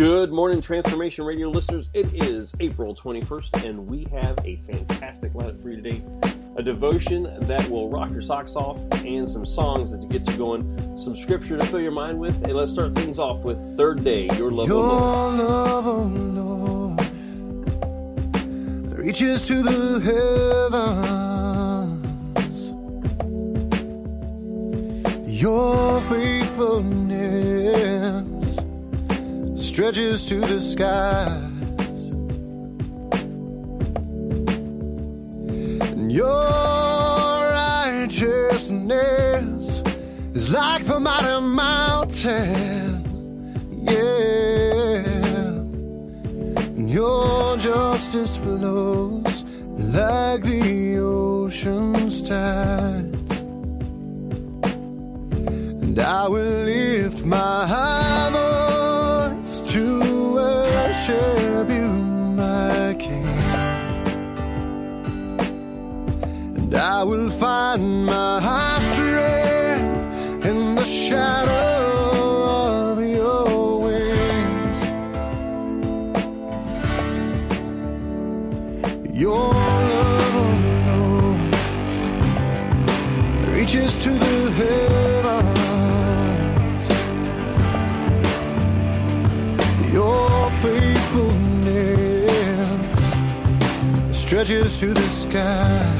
Good morning, Transformation Radio listeners. It is April 21st, and we have a fantastic lineup for you today. A devotion that will rock your socks off, and some songs that to get you going, some scripture to fill your mind with. And let's start things off with Third Day, Your Love, Your Lord. love, oh Lord, reaches to the heavens. Your faithfulness stretches to the skies. And your righteousness is like the mighty mountain. Yeah. And your justice flows like the ocean's tides. And I will lift my voice I will find my strength in the shadow of your wings. Your love, reaches to the heavens. Your faithfulness stretches to the skies.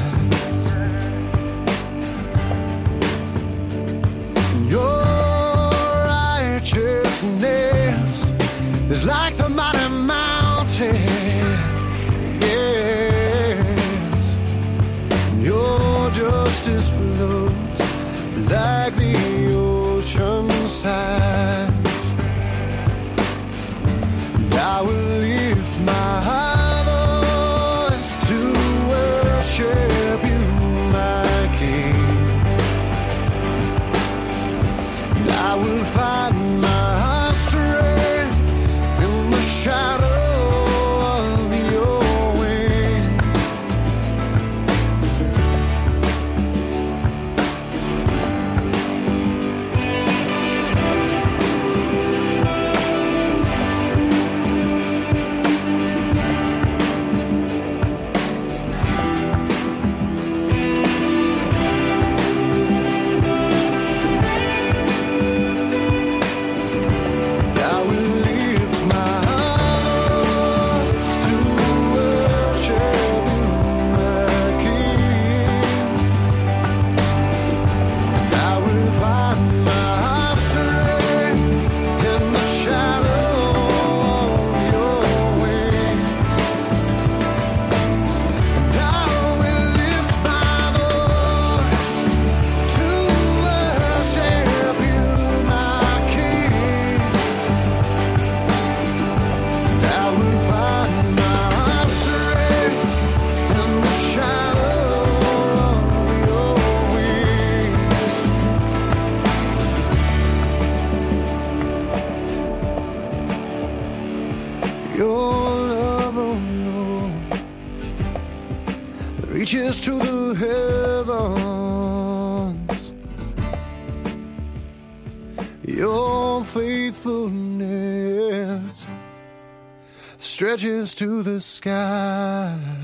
Stretches to the sky.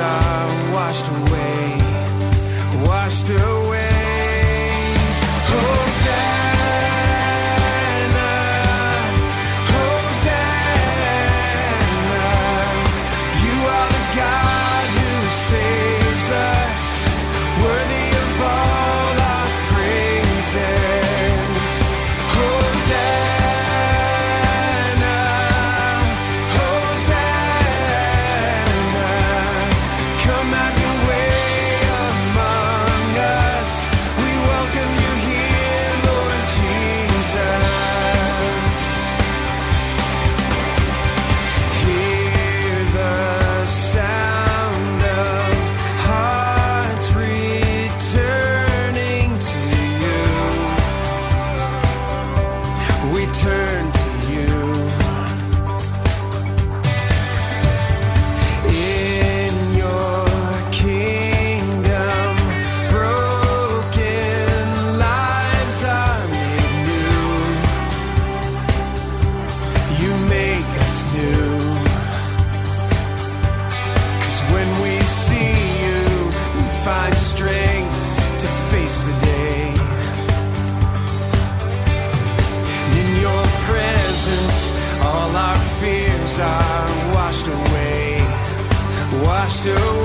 time. Wash knew. When we see you, we find strength to face the day. In your presence, all our fears are washed away, washed away.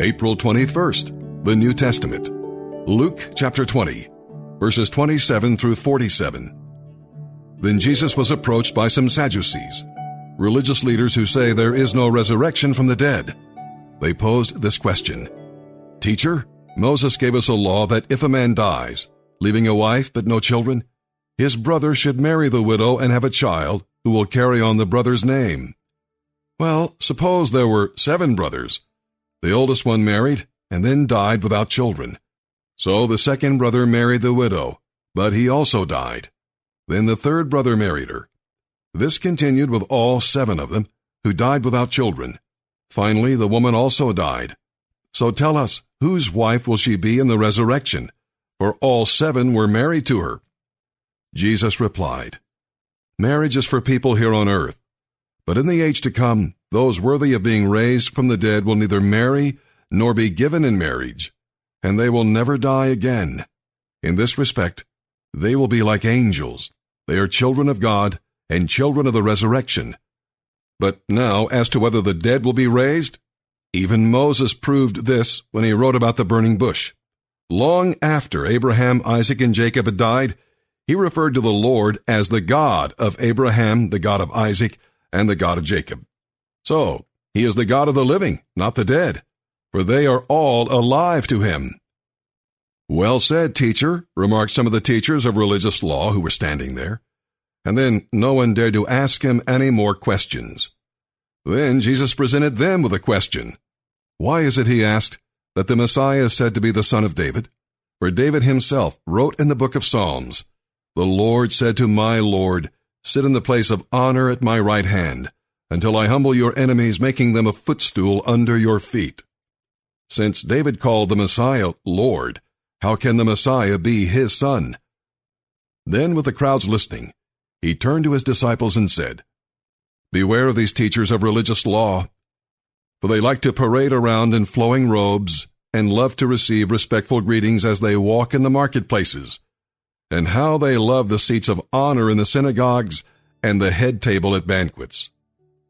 April 21st, the New Testament. Luke chapter 20, verses 27 through 47. Then Jesus was approached by some Sadducees, religious leaders who say there is no resurrection from the dead. They posed this question Teacher, Moses gave us a law that if a man dies, leaving a wife but no children, his brother should marry the widow and have a child who will carry on the brother's name. Well, suppose there were seven brothers. The oldest one married and then died without children. So the second brother married the widow, but he also died. Then the third brother married her. This continued with all seven of them, who died without children. Finally, the woman also died. So tell us, whose wife will she be in the resurrection? For all seven were married to her. Jesus replied, Marriage is for people here on earth. But in the age to come, those worthy of being raised from the dead will neither marry nor be given in marriage and they will never die again. In this respect, they will be like angels. They are children of God and children of the resurrection. But now, as to whether the dead will be raised, even Moses proved this when he wrote about the burning bush. Long after Abraham, Isaac, and Jacob had died, he referred to the Lord as the God of Abraham, the God of Isaac, and the God of Jacob. So, he is the God of the living, not the dead for they are all alive to him. Well said, teacher, remarked some of the teachers of religious law who were standing there. And then no one dared to ask him any more questions. Then Jesus presented them with a question. Why is it, he asked, that the Messiah is said to be the son of David? For David himself wrote in the book of Psalms, The Lord said to my Lord, Sit in the place of honor at my right hand, until I humble your enemies, making them a footstool under your feet. Since David called the Messiah Lord, how can the Messiah be his son? Then, with the crowds listening, he turned to his disciples and said, Beware of these teachers of religious law, for they like to parade around in flowing robes and love to receive respectful greetings as they walk in the marketplaces, and how they love the seats of honor in the synagogues and the head table at banquets.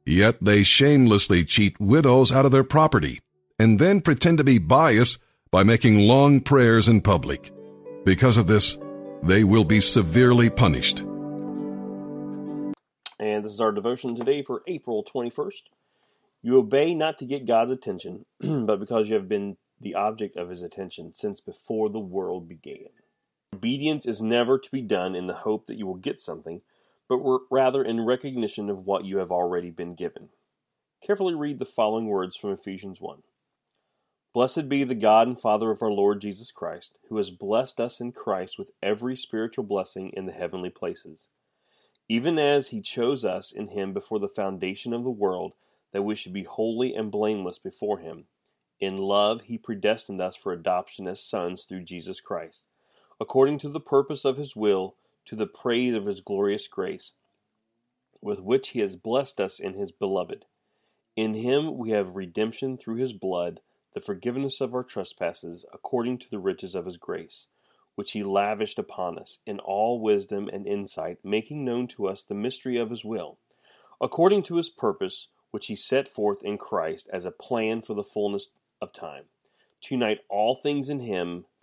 Yet they shamelessly cheat widows out of their property and then pretend to be biased by making long prayers in public. Because of this, they will be severely punished. And this is our devotion today for April 21st. You obey not to get God's attention, but because you have been the object of his attention since before the world began. Obedience is never to be done in the hope that you will get something, but rather in recognition of what you have already been given. Carefully read the following words from Ephesians 1. Blessed be the God and Father of our Lord Jesus Christ, who has blessed us in Christ with every spiritual blessing in the heavenly places, even as he chose us in him before the foundation of the world, that we should be holy and blameless before him. In love he predestined us for adoption as sons through Jesus Christ, according to the purpose of his will, to the praise of his glorious grace, with which he has blessed us in his beloved. In him we have redemption through his blood the forgiveness of our trespasses according to the riches of his grace, which he lavished upon us in all wisdom and insight, making known to us the mystery of his will, according to his purpose, which he set forth in Christ as a plan for the fullness of time, to unite all things in him,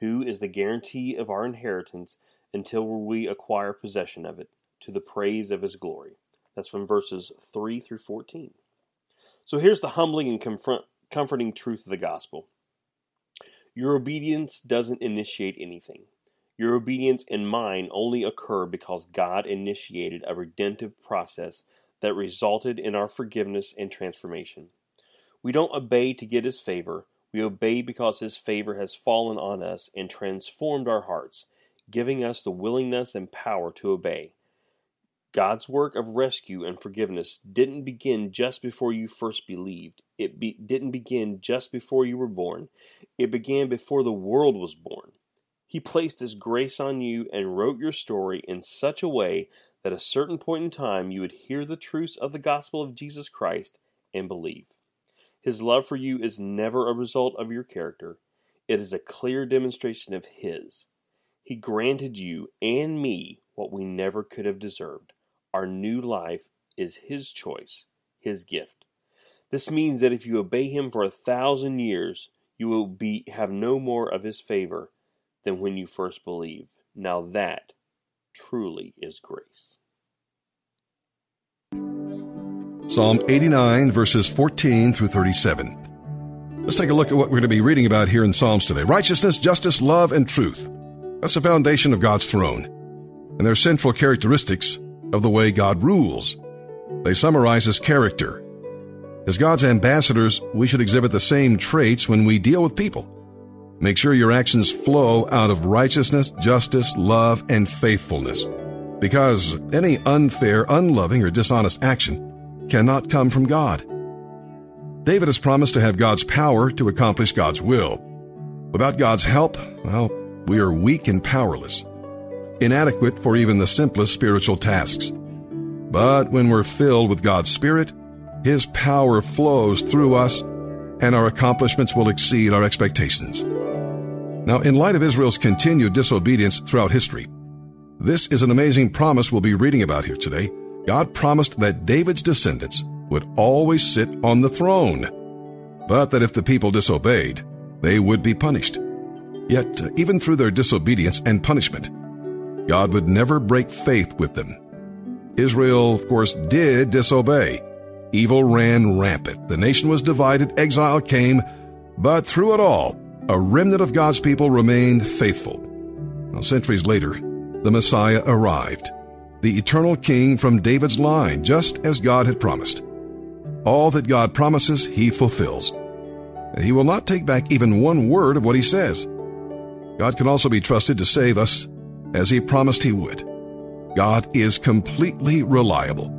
who is the guarantee of our inheritance until we acquire possession of it, to the praise of his glory. That's from verses 3 through 14. So here's the humbling and comforting truth of the gospel. Your obedience doesn't initiate anything. Your obedience and mine only occur because God initiated a redemptive process that resulted in our forgiveness and transformation. We don't obey to get His favor, we obey because His favor has fallen on us and transformed our hearts, giving us the willingness and power to obey. God's work of rescue and forgiveness didn't begin just before you first believed. It be, didn't begin just before you were born. It began before the world was born. He placed His grace on you and wrote your story in such a way that at a certain point in time you would hear the truths of the gospel of Jesus Christ and believe. His love for you is never a result of your character, it is a clear demonstration of His. He granted you and me what we never could have deserved. Our new life is His choice, His gift. This means that if you obey Him for a thousand years, you will be have no more of His favor than when you first believed. Now that truly is grace. Psalm 89, verses 14 through 37. Let's take a look at what we're going to be reading about here in Psalms today. Righteousness, justice, love, and truth. That's the foundation of God's throne. And they're central characteristics of the way God rules. They summarize his character. As God's ambassadors, we should exhibit the same traits when we deal with people. Make sure your actions flow out of righteousness, justice, love, and faithfulness. Because any unfair, unloving, or dishonest action cannot come from God. David has promised to have God's power to accomplish God's will. Without God's help, well, we are weak and powerless, inadequate for even the simplest spiritual tasks. But when we're filled with God's Spirit, His power flows through us, and our accomplishments will exceed our expectations. Now, in light of Israel's continued disobedience throughout history, this is an amazing promise we'll be reading about here today. God promised that David's descendants would always sit on the throne, but that if the people disobeyed, they would be punished. Yet, uh, even through their disobedience and punishment, God would never break faith with them. Israel, of course, did disobey. Evil ran rampant. The nation was divided, exile came, but through it all, a remnant of God's people remained faithful. Now, centuries later, the Messiah arrived, the eternal king from David's line, just as God had promised. All that God promises, he fulfills. And he will not take back even one word of what he says. God can also be trusted to save us as he promised he would. God is completely reliable.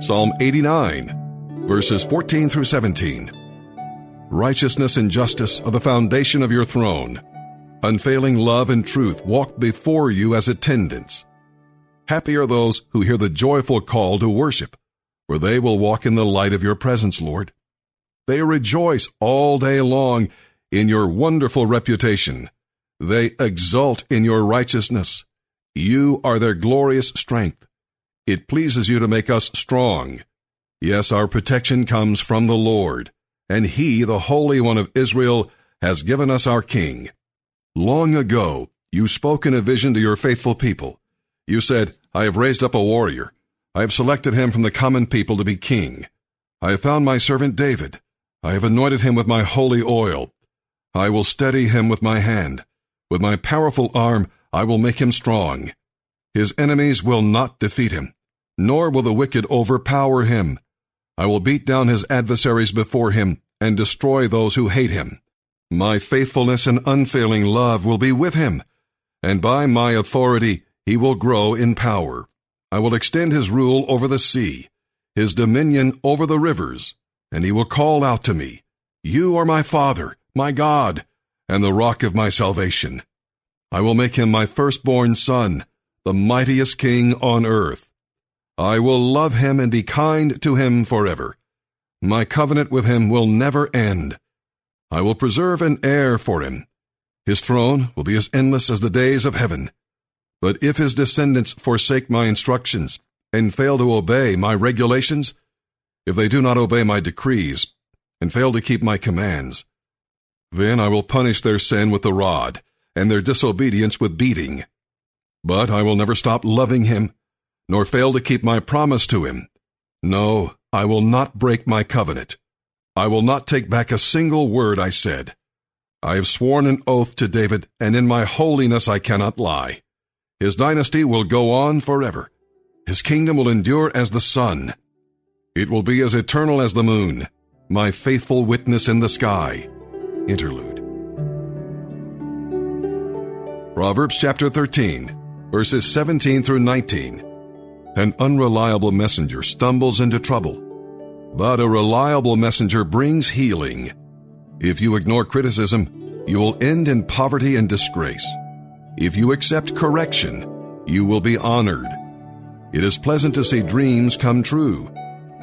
Psalm 89 verses 14 through 17. Righteousness and justice are the foundation of your throne. Unfailing love and truth walk before you as attendants. Happy are those who hear the joyful call to worship, for they will walk in the light of your presence, Lord. They rejoice all day long in your wonderful reputation. They exult in your righteousness. You are their glorious strength. It pleases you to make us strong. Yes, our protection comes from the Lord, and He, the Holy One of Israel, has given us our King. Long ago, you spoke in a vision to your faithful people. You said, I have raised up a warrior. I have selected him from the common people to be king. I have found my servant David. I have anointed him with my holy oil. I will steady him with my hand. With my powerful arm, I will make him strong. His enemies will not defeat him, nor will the wicked overpower him. I will beat down his adversaries before him and destroy those who hate him. My faithfulness and unfailing love will be with him, and by my authority he will grow in power. I will extend his rule over the sea, his dominion over the rivers, and he will call out to me, You are my Father, my God, and the rock of my salvation. I will make him my firstborn son, the mightiest king on earth. I will love him and be kind to him forever. My covenant with him will never end. I will preserve an heir for him. His throne will be as endless as the days of heaven. But if his descendants forsake my instructions and fail to obey my regulations, if they do not obey my decrees and fail to keep my commands, then I will punish their sin with the rod and their disobedience with beating. But I will never stop loving him nor fail to keep my promise to him. No, I will not break my covenant. I will not take back a single word I said. I have sworn an oath to David, and in my holiness I cannot lie. His dynasty will go on forever. His kingdom will endure as the sun. It will be as eternal as the moon, my faithful witness in the sky. Interlude. Proverbs chapter 13, verses 17 through 19. An unreliable messenger stumbles into trouble, but a reliable messenger brings healing. If you ignore criticism, you will end in poverty and disgrace. If you accept correction, you will be honored. It is pleasant to see dreams come true,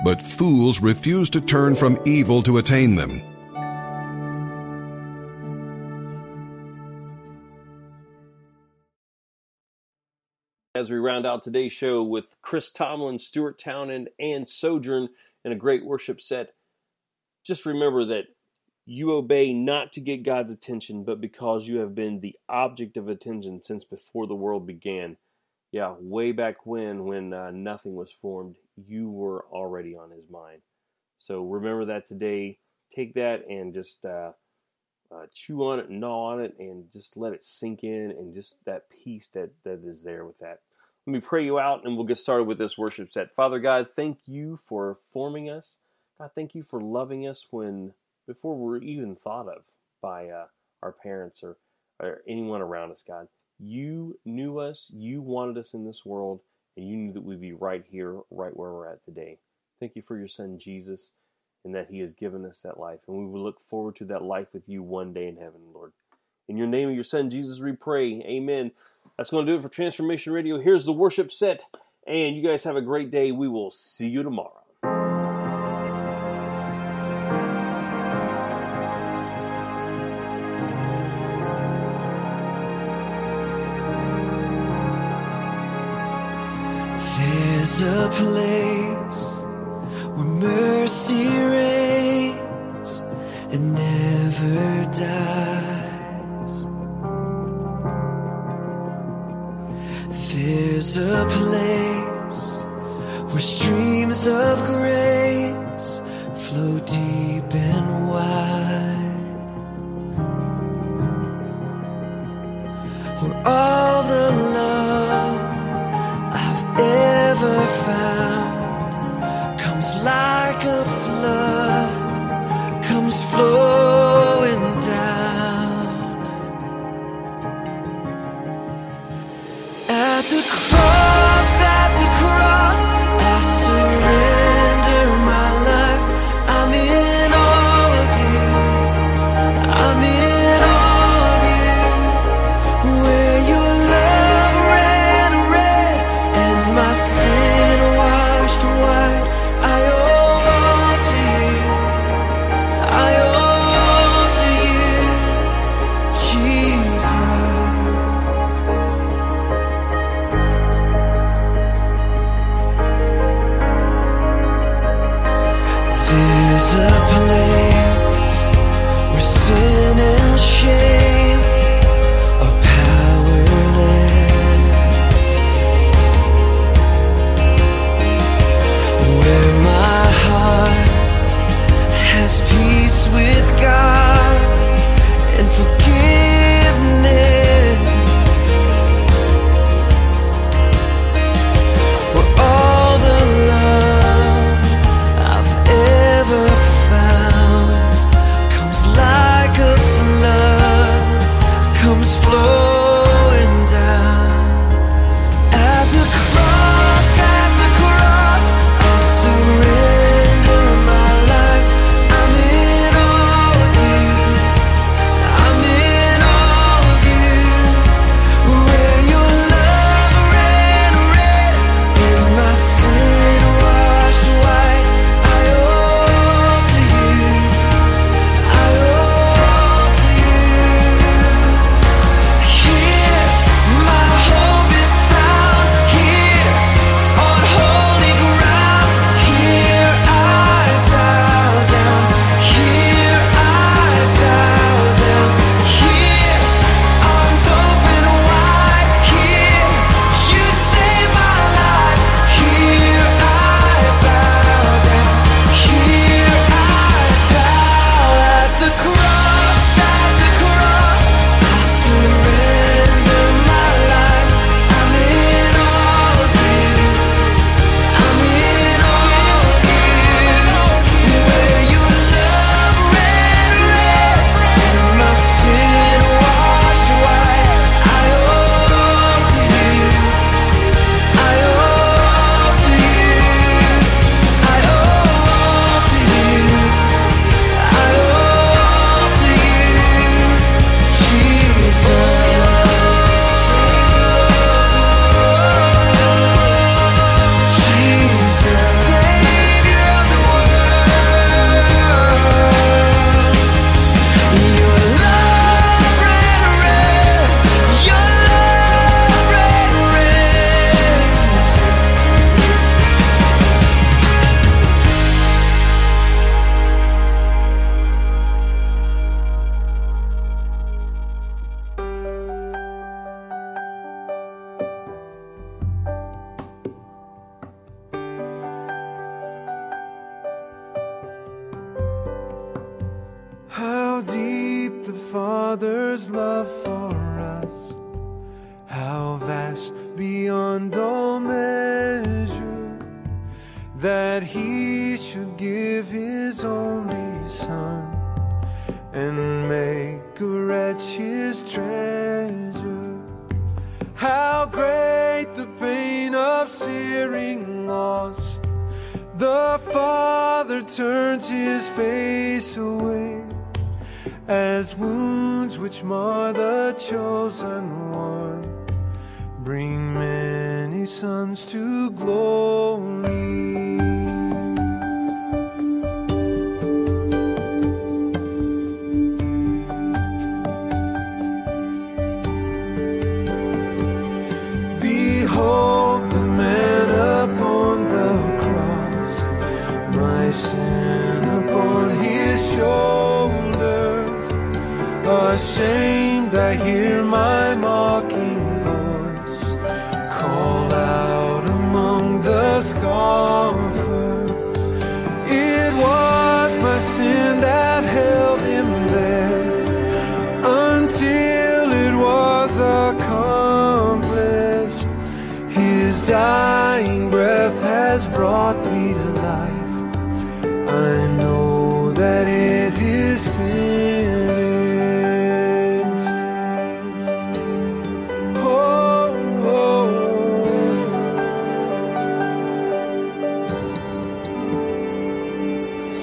but fools refuse to turn from evil to attain them. As we round out today's show with Chris Tomlin, Stuart Townend, and Sojourn in a great worship set, just remember that you obey not to get God's attention, but because you have been the object of attention since before the world began. Yeah, way back when, when uh, nothing was formed, you were already on His mind. So remember that today. Take that and just uh, uh, chew on it, gnaw on it, and just let it sink in, and just that peace that that is there with that. Let me pray you out, and we'll get started with this worship set. Father God, thank you for forming us. God, thank you for loving us when before we are even thought of by uh, our parents or, or anyone around us, God. You knew us, you wanted us in this world, and you knew that we'd be right here, right where we're at today. Thank you for your son Jesus and that he has given us that life. And we will look forward to that life with you one day in heaven, Lord. In your name of your son Jesus, we pray. Amen. That's going to do it for Transformation Radio. Here's the worship set, and you guys have a great day. We will see you tomorrow. There's a place where mercy reigns and never dies. There's a place where streams of grace flow deep and wide. Where all the love I've ever found comes like a flood, comes flowing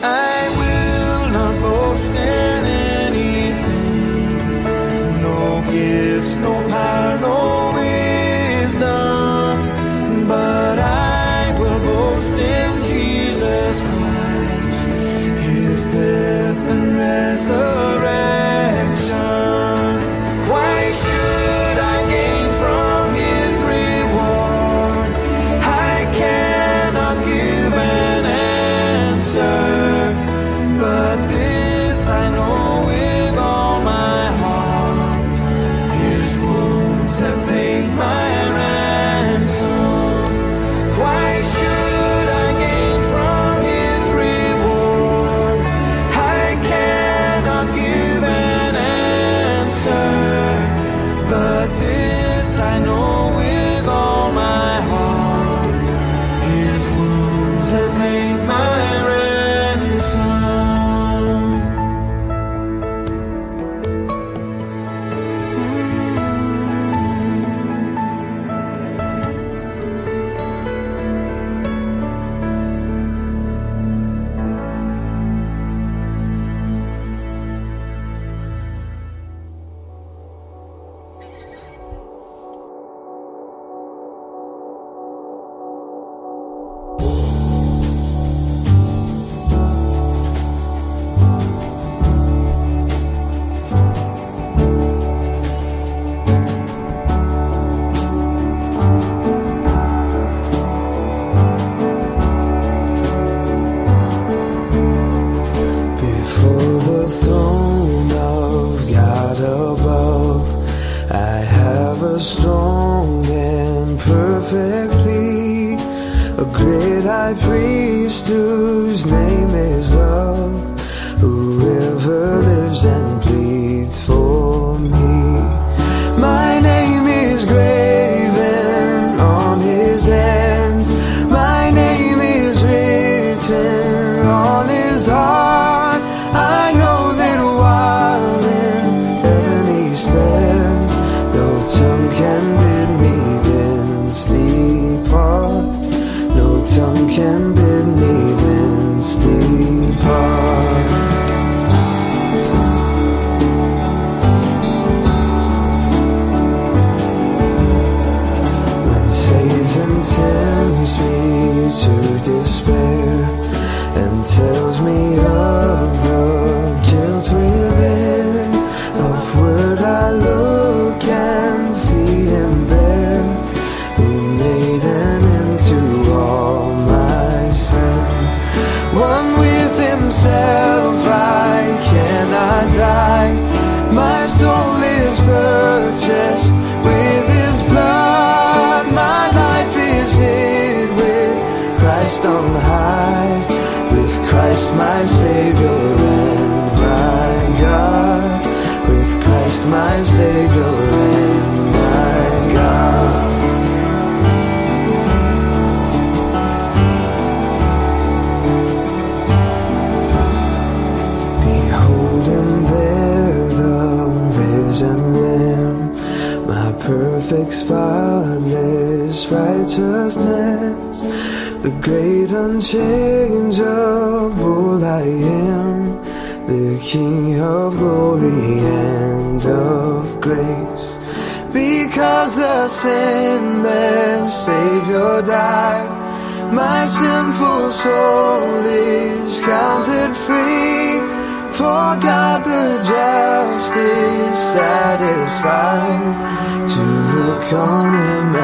I will not boast in righteousness, the great unchangeable I am, the King of glory and of grace. Because the sinless Savior died, my sinful soul is counted free. For God the just is satisfied to look on Him